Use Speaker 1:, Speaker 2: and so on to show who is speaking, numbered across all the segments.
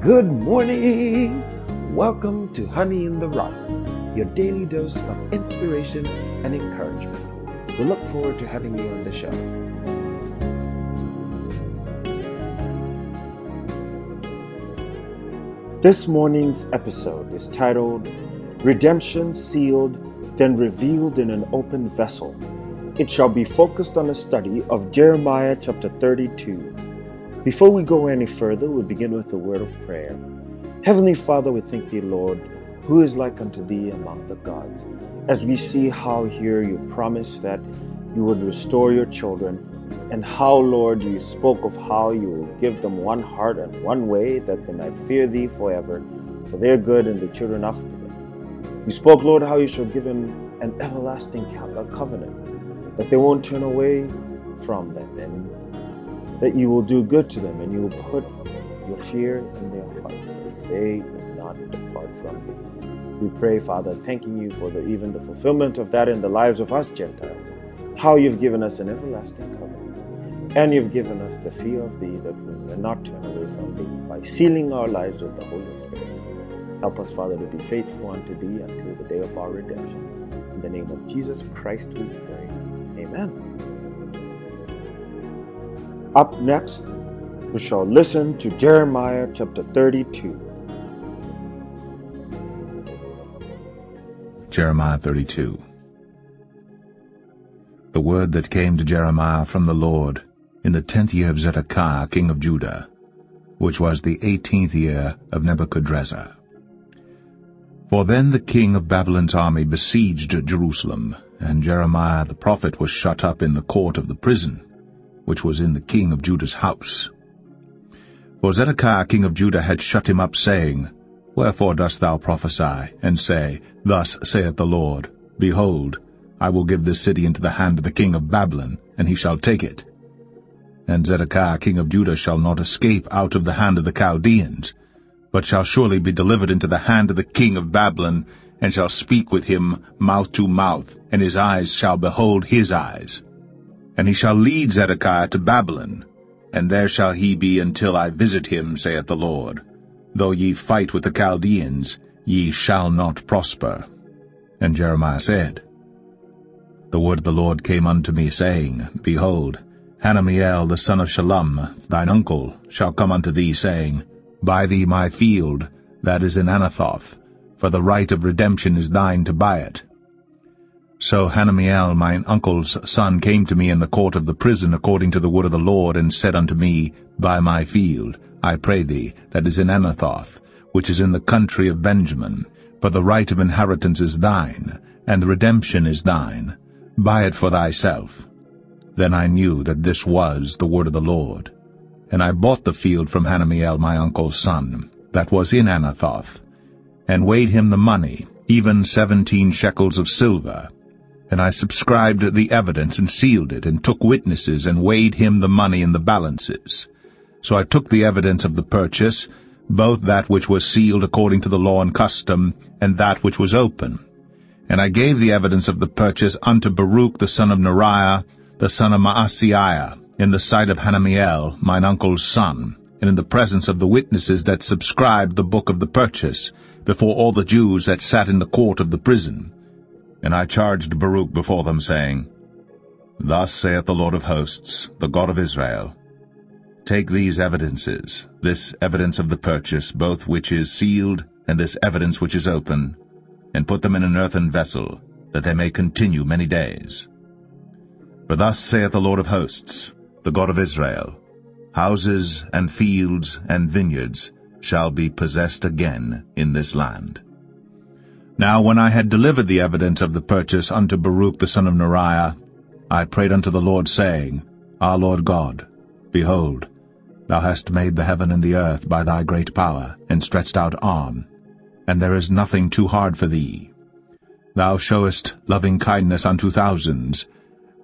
Speaker 1: Good morning! Welcome to Honey in the Rock, your daily dose of inspiration and encouragement. We look forward to having you on the show. This morning's episode is titled Redemption Sealed, then Revealed in an Open Vessel. It shall be focused on a study of Jeremiah chapter 32 before we go any further, we'll begin with a word of prayer. Heavenly Father, we thank thee, Lord, who is like unto thee among the gods. As we see how here you promised that you would restore your children, and how, Lord, you spoke of how you will give them one heart and one way that they might fear thee forever, for their good and the children after them. You spoke, Lord, how you shall give them an everlasting covenant, that they won't turn away from them, that you will do good to them and you will put your fear in their hearts, that they will not depart from thee. We pray, Father, thanking you for the, even the fulfillment of that in the lives of us Gentiles, how you've given us an everlasting covenant, and you've given us the fear of thee that we will not turn away from thee by sealing our lives with the Holy Spirit. Help us, Father, to be faithful unto thee until the day of our redemption. In the name of Jesus Christ we pray. Amen. Up next, we shall listen to Jeremiah chapter 32.
Speaker 2: Jeremiah 32 The word that came to Jeremiah from the Lord in the tenth year of Zedekiah king of Judah, which was the eighteenth year of Nebuchadrezzar. For then the king of Babylon's army besieged Jerusalem, and Jeremiah the prophet was shut up in the court of the prison which was in the king of Judah's house. For Zedekiah king of Judah had shut him up, saying, Wherefore dost thou prophesy, and say, Thus saith the Lord, Behold, I will give this city into the hand of the king of Babylon, and he shall take it. And Zedekiah king of Judah shall not escape out of the hand of the Chaldeans, but shall surely be delivered into the hand of the king of Babylon, and shall speak with him mouth to mouth, and his eyes shall behold his eyes. And he shall lead Zedekiah to Babylon, and there shall he be until I visit him, saith the Lord. Though ye fight with the Chaldeans, ye shall not prosper. And Jeremiah said, The word of the Lord came unto me, saying, Behold, Hanameel the son of Shallum, thine uncle, shall come unto thee, saying, Buy thee my field, that is in Anathoth, for the right of redemption is thine to buy it. So Hanameel mine uncle's son came to me in the court of the prison according to the word of the Lord, and said unto me, By my field, I pray thee, that is in Anathoth, which is in the country of Benjamin, for the right of inheritance is thine, and the redemption is thine. Buy it for thyself. Then I knew that this was the word of the Lord. And I bought the field from Hanameel my uncle's son, that was in Anathoth, and weighed him the money, even seventeen shekels of silver, and I subscribed the evidence and sealed it, and took witnesses, and weighed him the money in the balances. So I took the evidence of the purchase, both that which was sealed according to the law and custom, and that which was open. And I gave the evidence of the purchase unto Baruch the son of Neriah, the son of Maaseiah, in the sight of Hanameel, mine uncle's son, and in the presence of the witnesses that subscribed the book of the purchase, before all the Jews that sat in the court of the prison. And I charged Baruch before them, saying, Thus saith the Lord of hosts, the God of Israel, Take these evidences, this evidence of the purchase, both which is sealed, and this evidence which is open, and put them in an earthen vessel, that they may continue many days. For thus saith the Lord of hosts, the God of Israel, Houses and fields and vineyards shall be possessed again in this land. Now when I had delivered the evidence of the purchase unto Baruch the son of Neriah, I prayed unto the Lord, saying, Our Lord God, behold, Thou hast made the heaven and the earth by thy great power, and stretched out arm, and there is nothing too hard for thee. Thou showest loving kindness unto thousands,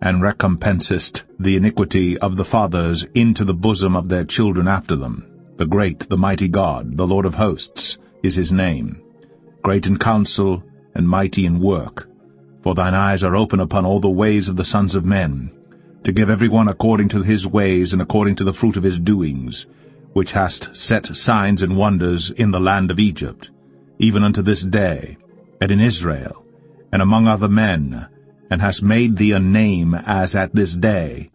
Speaker 2: and recompensest the iniquity of the fathers into the bosom of their children after them. The great, the mighty God, the Lord of hosts, is his name great in counsel, and mighty in work. For thine eyes are open upon all the ways of the sons of men, to give every one according to his ways and according to the fruit of his doings, which hast set signs and wonders in the land of Egypt, even unto this day, and in Israel, and among other men, and hast made thee a name as at this day,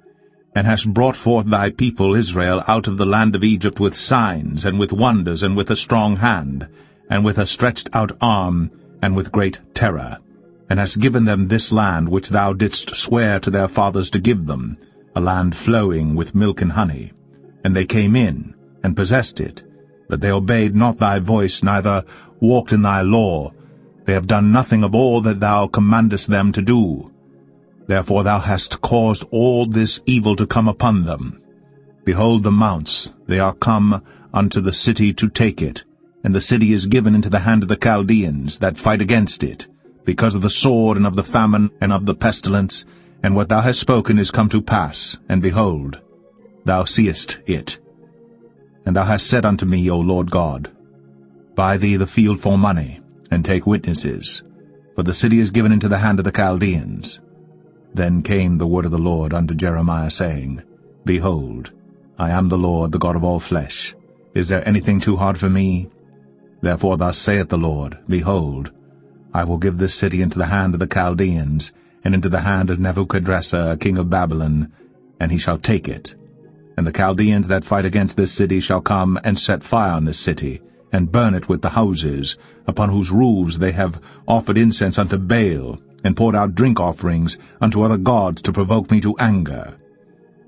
Speaker 2: and hast brought forth thy people Israel out of the land of Egypt with signs, and with wonders, and with a strong hand, and with a stretched out arm, and with great terror, and hast given them this land which thou didst swear to their fathers to give them, a land flowing with milk and honey. And they came in, and possessed it, but they obeyed not thy voice, neither walked in thy law. They have done nothing of all that thou commandest them to do. Therefore thou hast caused all this evil to come upon them. Behold the mounts, they are come unto the city to take it, and the city is given into the hand of the Chaldeans that fight against it, because of the sword and of the famine and of the pestilence, and what thou hast spoken is come to pass, and behold, thou seest it. And thou hast said unto me, O Lord God, Buy thee the field for money, and take witnesses, for the city is given into the hand of the Chaldeans. Then came the word of the Lord unto Jeremiah, saying, Behold, I am the Lord, the God of all flesh. Is there anything too hard for me? Therefore thus saith the Lord, Behold, I will give this city into the hand of the Chaldeans, and into the hand of Nebuchadrezzar, king of Babylon, and he shall take it, and the Chaldeans that fight against this city shall come and set fire on this city, and burn it with the houses, upon whose roofs they have offered incense unto Baal, and poured out drink offerings unto other gods to provoke me to anger.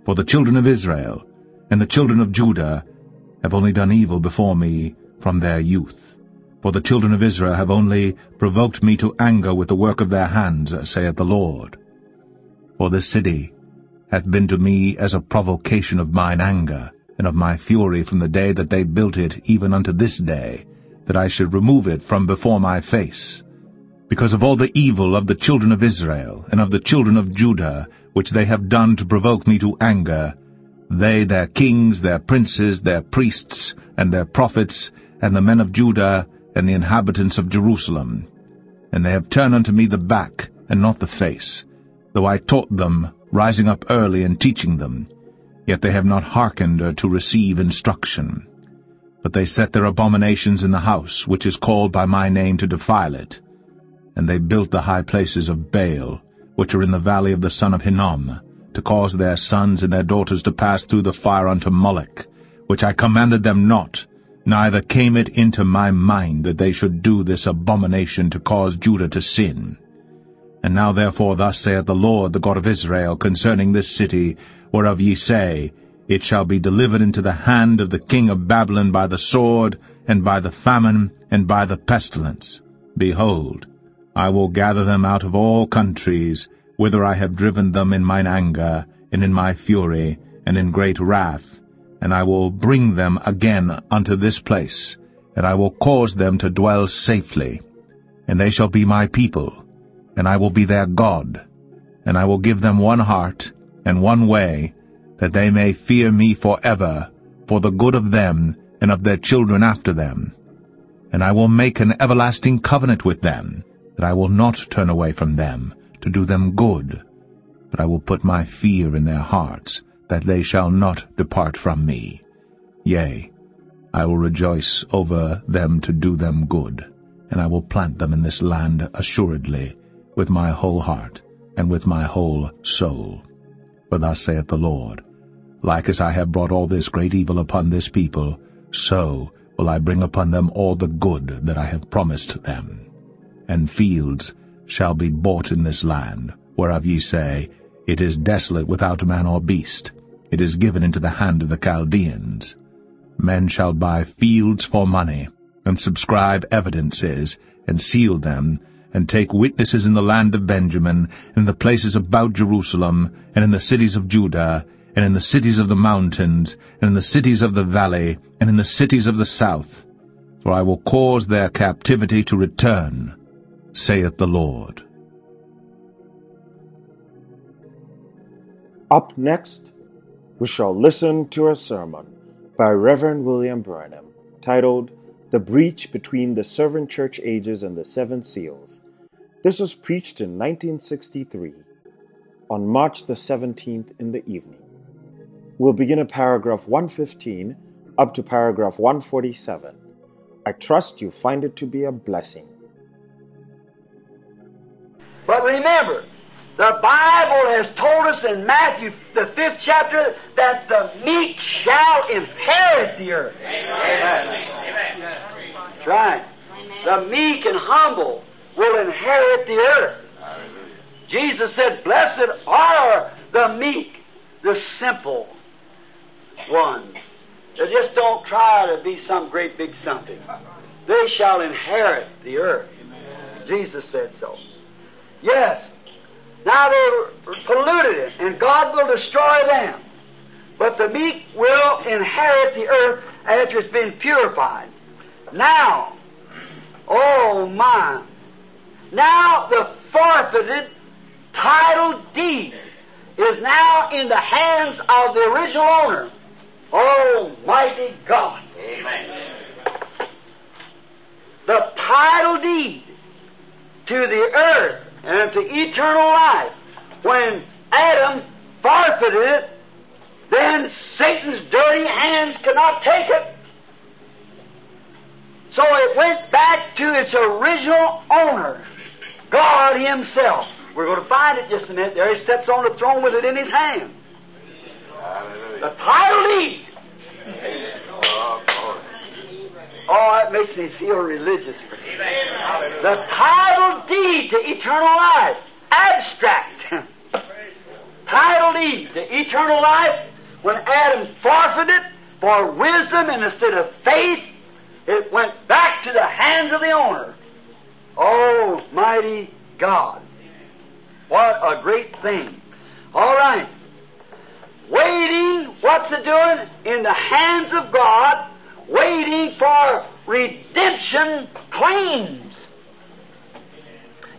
Speaker 2: For the children of Israel and the children of Judah have only done evil before me from their youth. For the children of Israel have only provoked me to anger with the work of their hands, saith the Lord. For this city hath been to me as a provocation of mine anger, and of my fury from the day that they built it even unto this day, that I should remove it from before my face. Because of all the evil of the children of Israel, and of the children of Judah, which they have done to provoke me to anger, they, their kings, their princes, their priests, and their prophets, and the men of Judah, and the inhabitants of Jerusalem. And they have turned unto me the back, and not the face, though I taught them rising up early and teaching them. Yet they have not hearkened or to receive instruction. But they set their abominations in the house, which is called by my name to defile it. And they built the high places of Baal, which are in the valley of the son of Hinnom, to cause their sons and their daughters to pass through the fire unto Moloch, which I commanded them not, neither came it into my mind that they should do this abomination to cause Judah to sin. And now therefore thus saith the Lord, the God of Israel, concerning this city, whereof ye say, It shall be delivered into the hand of the king of Babylon by the sword, and by the famine, and by the pestilence. Behold, I will gather them out of all countries, whither I have driven them in mine anger, and in my fury, and in great wrath, and I will bring them again unto this place, and I will cause them to dwell safely. And they shall be my people, and I will be their God, and I will give them one heart and one way, that they may fear me for ever, for the good of them and of their children after them. And I will make an everlasting covenant with them, that I will not turn away from them, to do them good, but I will put my fear in their hearts, that they shall not depart from me. Yea, I will rejoice over them to do them good, and I will plant them in this land assuredly, with my whole heart, and with my whole soul. For thus saith the Lord, Like as I have brought all this great evil upon this people, so will I bring upon them all the good that I have promised them. And fields shall be bought in this land, whereof ye say, It is desolate without man or beast, it is given into the hand of the Chaldeans. Men shall buy fields for money, and subscribe evidences, and seal them, and take witnesses in the land of Benjamin, and in the places about Jerusalem, and in the cities of Judah, and in the cities of the mountains, and in the cities of the valley, and in the cities of the south. For I will cause their captivity to return, saith the Lord.
Speaker 1: Up next, we shall listen to a sermon by Reverend William Branham titled The Breach Between the Seven Church Ages and the Seven Seals. This was preached in 1963 on March the 17th in the evening. We'll begin at paragraph 115 up to paragraph 147. I trust you find it to be a blessing.
Speaker 3: But remember, the Bible has told us in Matthew, the fifth chapter, that the meek shall inherit the earth. Amen. Amen. That's right. The meek and humble will inherit the earth. Jesus said, Blessed are the meek, the simple ones. They just don't try to be some great big something. They shall inherit the earth. Jesus said so. Yes. Now they polluted it, and God will destroy them. But the meek will inherit the earth after it's been purified. Now, oh my, now the forfeited title deed is now in the hands of the original owner. Almighty God.
Speaker 4: Amen.
Speaker 3: The title deed to the earth and to eternal life. When Adam forfeited it, then Satan's dirty hands could not take it. So it went back to its original owner, God Himself. We're going to find it just a minute. There He sits on the throne with it in His hand. The title deed. Oh, Oh, that makes me feel religious. The title deed to eternal life. Abstract. title deed to eternal life. When Adam forfeited for wisdom and instead of faith, it went back to the hands of the owner. Almighty God. What a great thing. All right. Waiting, what's it doing? In the hands of God, waiting for redemption claims.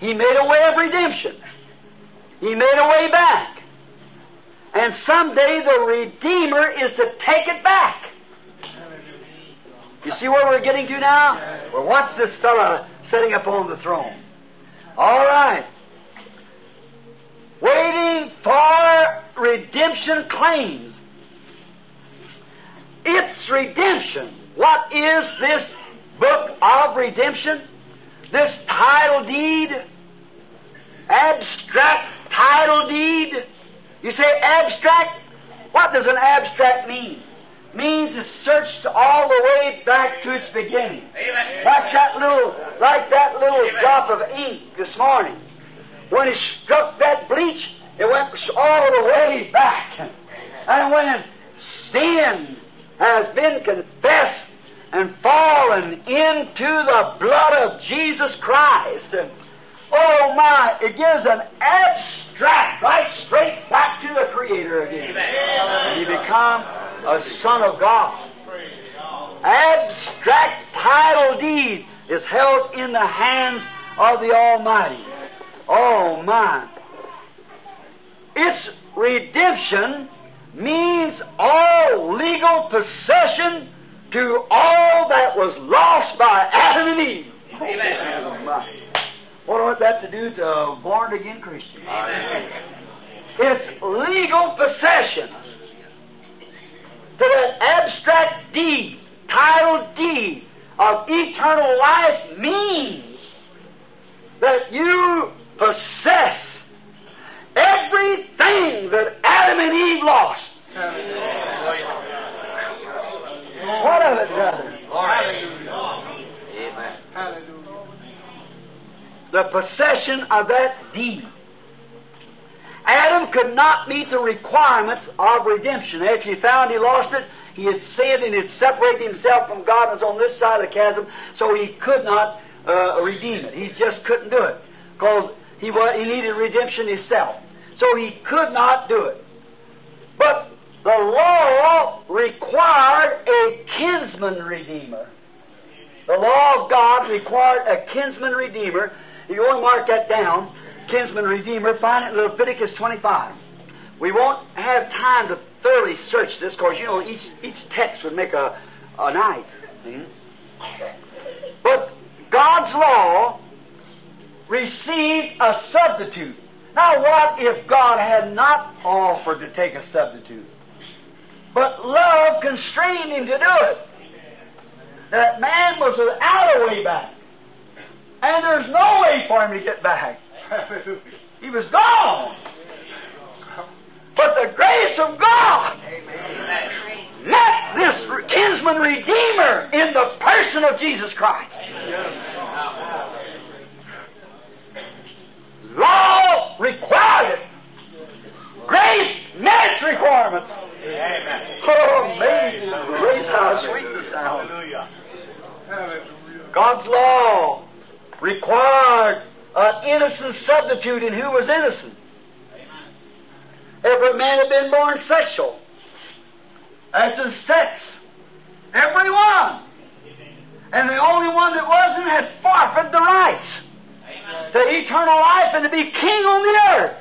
Speaker 3: He made a way of redemption. He made a way back. And someday the Redeemer is to take it back. You see where we're getting to now? Well, what's this fella sitting up on the throne? All right. Waiting for redemption claims. It's redemption. What is this book of redemption? This title deed? Abstract title deed? You say abstract? What does an abstract mean? Means it's searched all the way back to its beginning.
Speaker 4: Amen.
Speaker 3: Like that little, like that little drop of ink this morning. When it struck that bleach, it went all the way back. And when sin has been confessed and fallen into the blood of Jesus Christ, oh my, it gives an abstract right straight back to the Creator again. And you become a son of God. Abstract title deed is held in the hands of the Almighty. Oh my. Its redemption means all legal possession to all that was lost by Adam and Eve.
Speaker 4: Amen.
Speaker 3: What ought that to do to a born again Christian? It's legal possession to that abstract deed, title deed of eternal life means that you possess everything that Adam and Eve lost. What of it, brother? The possession of that deed. Adam could not meet the requirements of redemption. After he found he lost it, he had sinned and had separated himself from God and was on this side of the chasm, so he could not uh, redeem it. He just couldn't do it because he, wa- he needed redemption himself. So he could not do it. But the law required a kinsman redeemer. The law of God required a kinsman redeemer. You want to mark that down. Kinsman redeemer. Find it in Leviticus 25. We won't have time to thoroughly search this because you know each each text would make a a night. See? But God's law received a substitute. Now, what if God had not offered to take a substitute? But love constrained him to do it. That man was without a way back. And there's no way for him to get back. He was gone. But the grace of God met this kinsman redeemer in the person of Jesus Christ. Law required it. Grace met its requirements. Oh, amazing grace, how sweet the sound. God's law required an innocent substitute in who was innocent. Every man had been born sexual. After sex. Everyone. And the only one that wasn't had forfeited the rights to eternal life and to be king on the earth.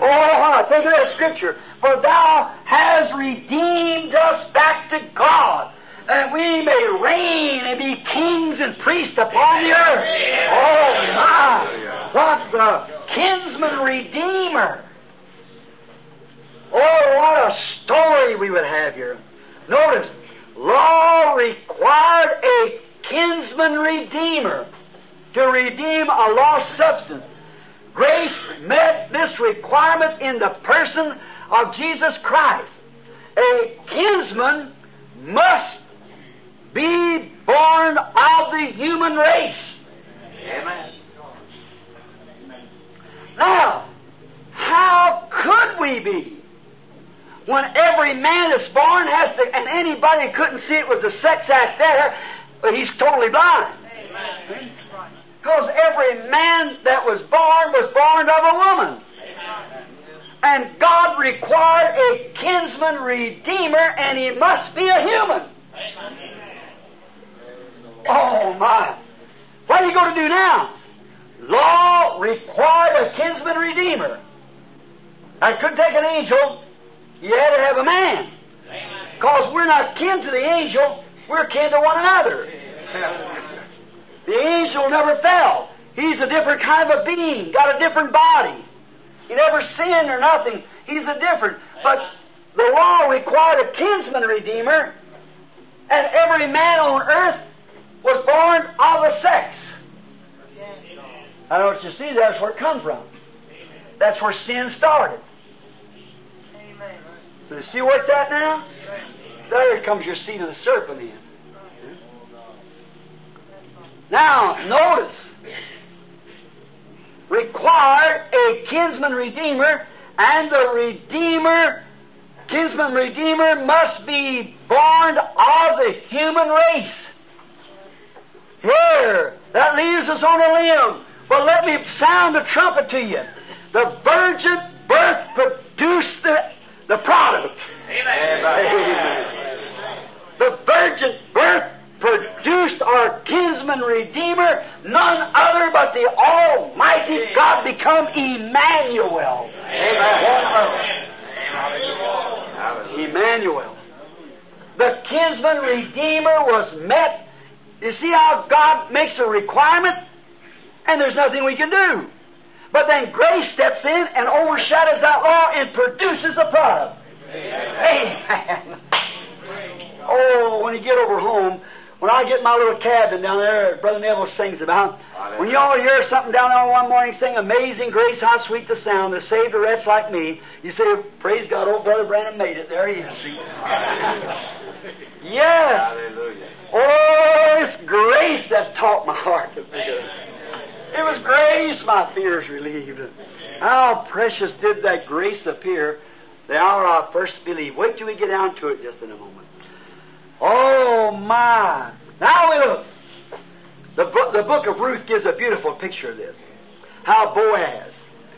Speaker 3: Oh, think of that scripture. For thou hast redeemed us back to God, that we may reign and be kings and priests upon the earth. Oh my! What the kinsman redeemer! Oh, what a story we would have here. Notice, law required a kinsman redeemer to redeem a lost substance. Grace met this requirement in the person of Jesus Christ. A kinsman must be born of the human race.
Speaker 4: Amen.
Speaker 3: Now, how could we be? When every man that's born has to, and anybody couldn't see it was a sex act there, but he's totally blind. Because every man that was born was born of a woman. And God required a kinsman redeemer, and he must be a human. Oh my. What are you going to do now? Law required a kinsman redeemer. I couldn't take an angel. You had to have a man. Because we're not kin to the angel, we're kin to one another. The angel never fell. He's a different kind of a being, got a different body. He never sinned or nothing. He's a different. But the law required a kinsman redeemer, and every man on earth was born of a sex. I what you see, that's where it come from. That's where sin started. So you see where it's at now? There comes your seed of the serpent in. Now, notice. Required a kinsman redeemer, and the redeemer, kinsman redeemer, must be born of the human race. Here, that leaves us on a limb. But let me sound the trumpet to you. The virgin birth produced the, the product. Amen. The virgin birth produced our kinsman redeemer, none other but the Almighty God become Emmanuel. Amen. Emmanuel. The kinsman redeemer was met. You see how God makes a requirement? And there's nothing we can do. But then grace steps in and overshadows that law and produces a product. Amen. Oh, when you get over home, when I get my little cabin down there, Brother Neville sings about, when you all hear something down there one morning sing, Amazing Grace, how sweet the sound that saved a wretch like me, you say, Praise God, old Brother Branham made it. There he is. Yes. Oh, it's grace that taught my heart to fear. It was grace my fears relieved. How precious did that grace appear the hour I first believed. Wait till we get down to it just in a moment. Oh my! Now we look. The, the book of Ruth gives a beautiful picture of this. How Boaz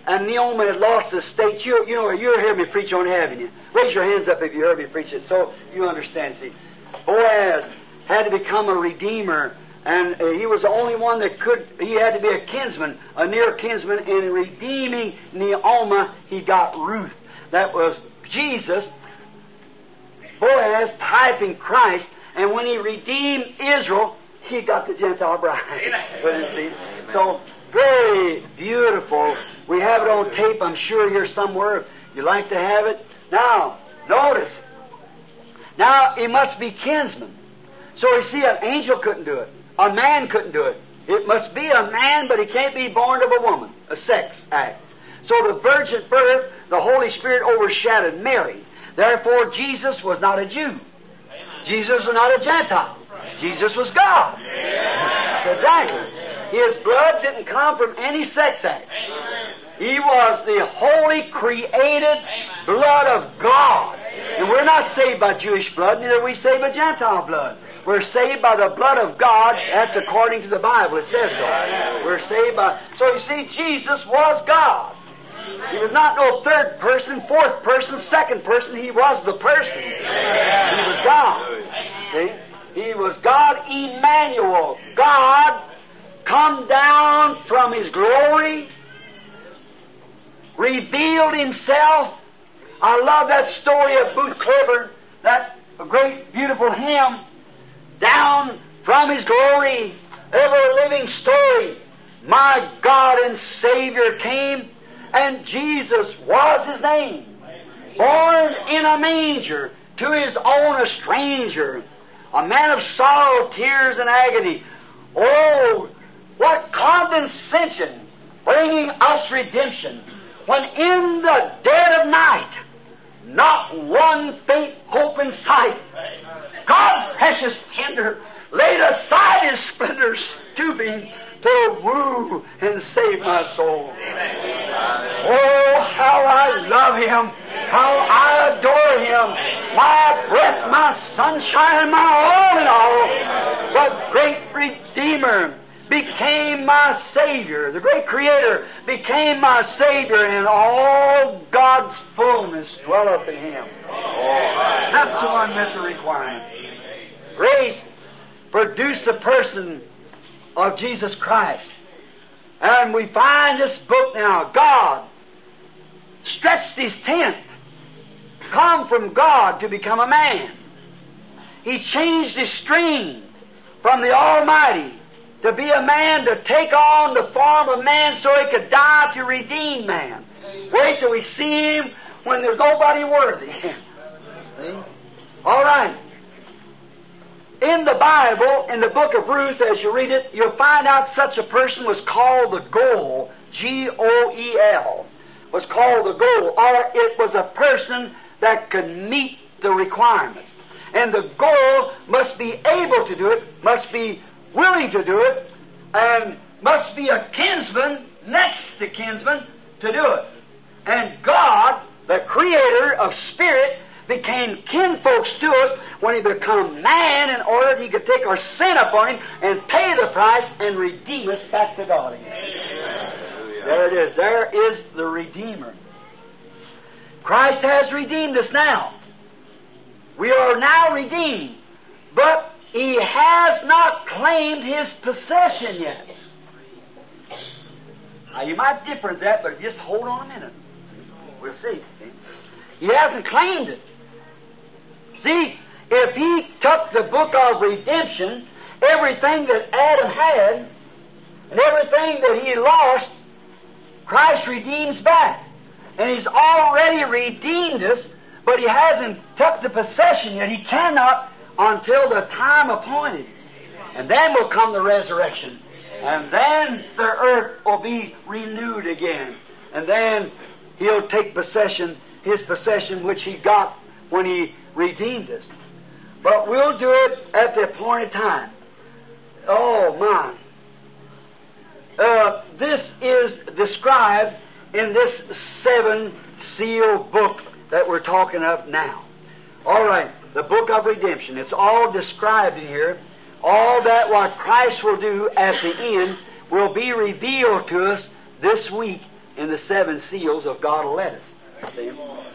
Speaker 3: and Naomi had lost his state. You, you know, you hear me preach on it, haven't you? Raise your hands up if you heard me preach it, so you understand. See, Boaz had to become a redeemer, and uh, he was the only one that could. He had to be a kinsman, a near kinsman. In redeeming Naomi, he got Ruth. That was Jesus Boaz typing Christ, and when he redeemed Israel, he got the Gentile bride. With his seed. So, very beautiful. We have it on tape. I'm sure here somewhere. You like to have it? Now, Notice. Now, he must be kinsman. So you see, an angel couldn't do it. A man couldn't do it. It must be a man, but he can't be born of a woman. A sex act. So the virgin birth, the Holy Spirit overshadowed Mary. Therefore, Jesus was not a Jew. Jesus was not a Gentile. Jesus was God. Exactly. His blood didn't come from any sex act. He was the holy, created blood of God. And we're not saved by Jewish blood, neither are we saved by Gentile blood. We're saved by the blood of God. That's according to the Bible. It says so. We're saved by. So you see, Jesus was God. He was not no third person, fourth person, second person. He was the person. He was God. See? He was God Emmanuel. God come down from His glory, revealed Himself. I love that story of Booth-Clibborn, that great, beautiful hymn. Down from His glory, ever living story. My God and Savior came, and Jesus was His name. Born in a manger, to His own a stranger, a man of sorrow, tears, and agony. Oh, what condescension, bringing us redemption, when in the dead of night, not one faint hope in sight. God, precious tender, laid aside His splendor, stooping to woo and save my soul. Oh, how I love Him, how I adore Him, my breath, my sunshine, my all in all. The great Redeemer became my Savior. The great Creator became my Savior, and all God's fullness dwelleth in Him. That's the one the requirement. Grace produced a person of Jesus Christ. And we find this book now, God stretched his tent, come from God to become a man. He changed his stream from the Almighty to be a man to take on the form of man so he could die to redeem man. Wait till we see him when there's nobody worthy. All right. In the Bible, in the book of Ruth, as you read it, you'll find out such a person was called the Goel, G-O-E-L, was called the Goel, or it was a person that could meet the requirements. And the Goel must be able to do it, must be willing to do it, and must be a kinsman next to kinsman to do it. And God, the creator of spirit, became kinfolks to us when he became man in order that he could take our sin upon him and pay the price and redeem us back to God again. There it is. There is the Redeemer. Christ has redeemed us now. We are now redeemed. But he has not claimed his possession yet. Now you might differ at that, but just hold on a minute. We'll see. He hasn't claimed it. See, if he took the book of redemption, everything that Adam had, and everything that he lost, Christ redeems back. And he's already redeemed us, but he hasn't took the possession yet. He cannot until the time appointed. And then will come the resurrection. And then the earth will be renewed again. And then he'll take possession, his possession which he got when he redeemed us. But we'll do it at the appointed time. Oh, my. Uh, this is described in this seven seal book that we're talking of now. All right, the book of redemption. It's all described in here. All that what Christ will do at the end will be revealed to us this week in the seven seals of God will let us.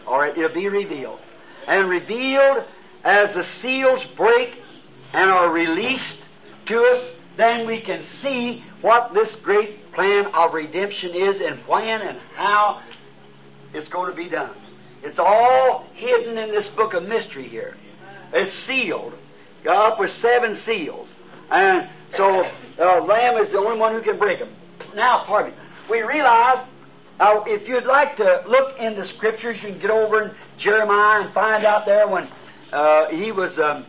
Speaker 3: All right, it'll be revealed. And revealed as the seals break and are released to us, then we can see what this great plan of redemption is and when and how it's going to be done. It's all hidden in this book of mystery here. It's sealed, up with seven seals. And so uh, Lamb is the only one who can break them. Now, pardon me. We realize, now, if you'd like to look in the scriptures, you can get over and Jeremiah and find out there when uh, he was um,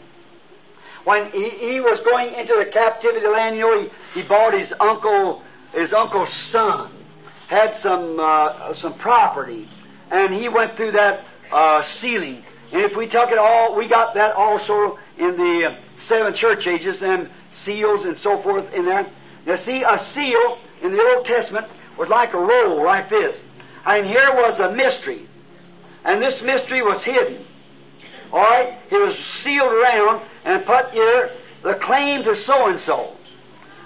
Speaker 3: when he, he was going into the captivity land. You know, he, he bought his uncle his uncle's son had some uh, some property, and he went through that uh, sealing. And if we took it all, we got that also in the uh, seven church ages, and seals and so forth in there. Now, see, a seal in the Old Testament was like a roll, like this. And here was a mystery. And this mystery was hidden. Alright? It was sealed around and put here the claim to so and so.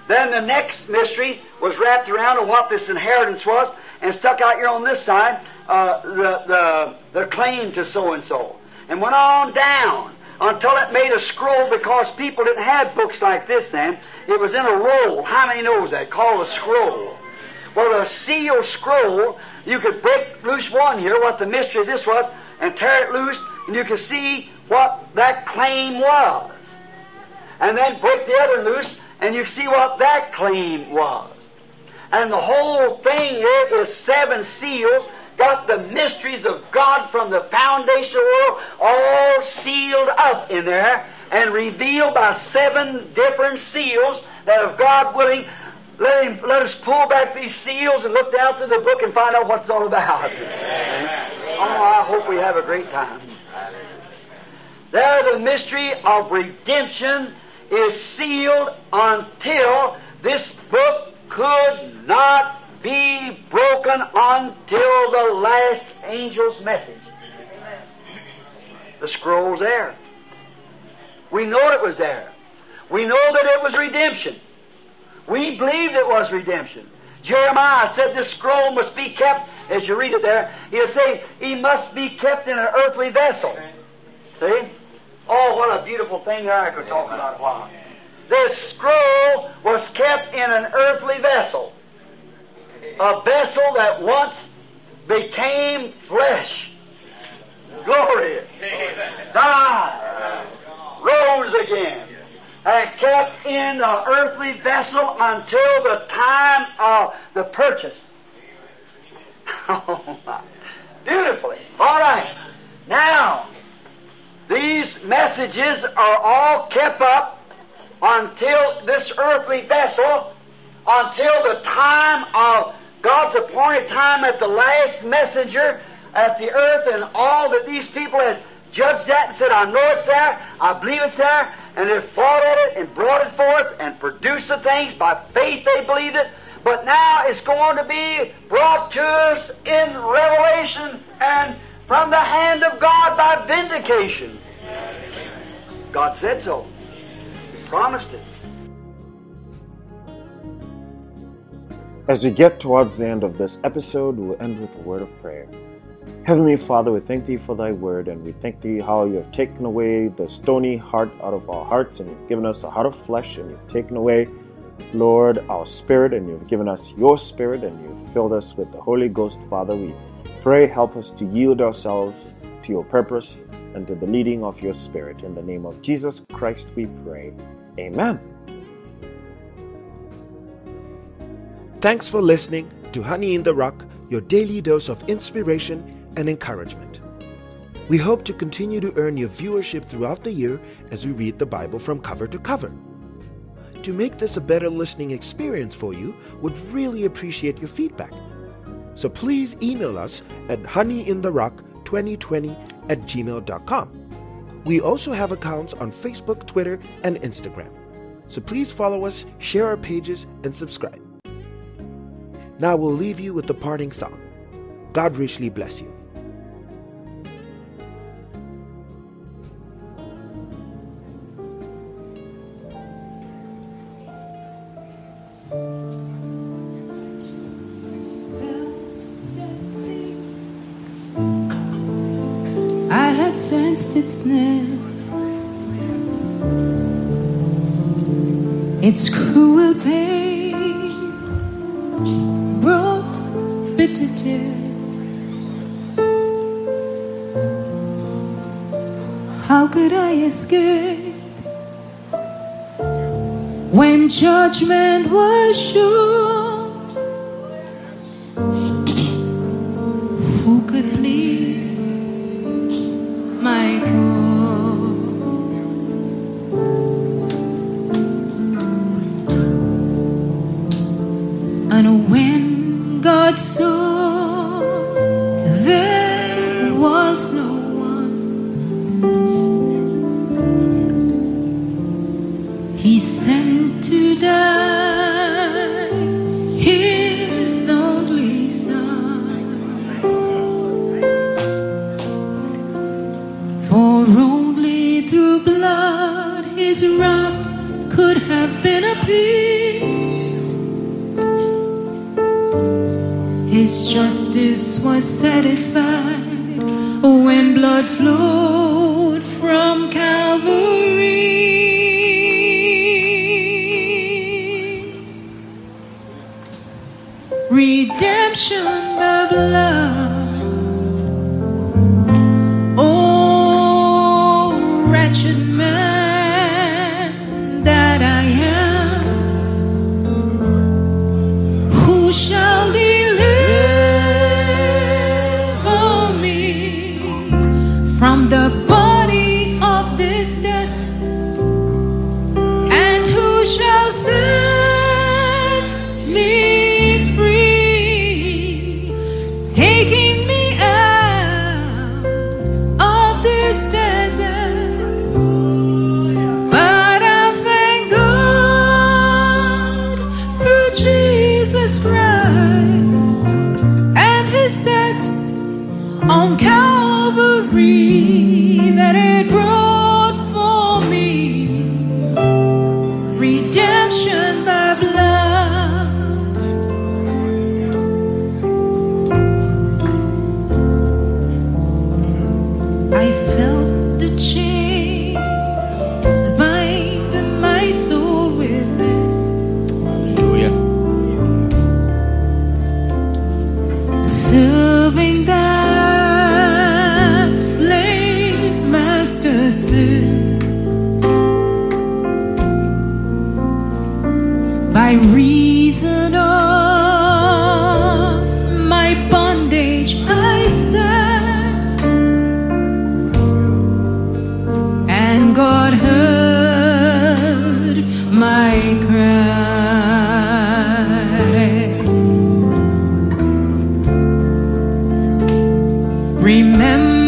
Speaker 3: Then the next mystery was wrapped around of what this inheritance was and stuck out here on this side uh, the, the, the claim to so and so. And went on down until it made a scroll because people didn't have books like this then. It was in a roll. How many knows that? Called a scroll. Well, a sealed scroll, you could break loose one here, what the mystery of this was, and tear it loose, and you could see what that claim was. And then break the other loose, and you see what that claim was. And the whole thing here is seven seals got the mysteries of God from the foundation of the world all sealed up in there and revealed by seven different seals that if God willing, let, him, let us pull back these seals and look down through the book and find out what it's all about. Oh, I hope we have a great time. There, the mystery of redemption is sealed until this book could not be broken until the last angel's message. The scroll's there. We know it was there. We know that it was redemption. We believed it was redemption. Jeremiah said this scroll must be kept, as you read it there, he'll say, he must be kept in an earthly vessel. See? Oh, what a beautiful thing there I could talk about a while. This scroll was kept in an earthly vessel a vessel that once became flesh. Glory. Died. Rose again. And kept in the earthly vessel until the time of the purchase. Oh. Beautifully. All right. Now, these messages are all kept up until this earthly vessel, until the time of God's appointed time at the last messenger at the earth and all that these people had judged that and said, I know it's there, I believe it's there, and they fought at it and brought it forth and produced the things. By faith they believed it. But now it's going to be brought to us in revelation and from the hand of God by vindication. God said so. He promised it.
Speaker 1: As we get towards the end of this episode, we'll end with a word of prayer. Heavenly Father, we thank Thee for Thy word, and we thank Thee how You have taken away the stony heart out of our hearts, and You've given us a heart of flesh, and You've taken away, Lord, our spirit, and You've given us Your spirit, and You've filled us with the Holy Ghost. Father, we pray, help us to yield ourselves to Your purpose and to the leading of Your Spirit. In the name of Jesus Christ, we pray. Amen. Thanks for listening to Honey in the Rock, your daily dose of inspiration and encouragement. We hope to continue to earn your viewership throughout the year as we read the Bible from cover to cover. To make this a better listening experience for you, we would really appreciate your feedback. So please email us at honeyintherock2020 at gmail.com. We also have accounts on Facebook, Twitter, and Instagram. So please follow us, share our pages, and subscribe. Now we'll leave you with the parting song. God richly bless you.
Speaker 5: Escape when judgment was sure? Remembering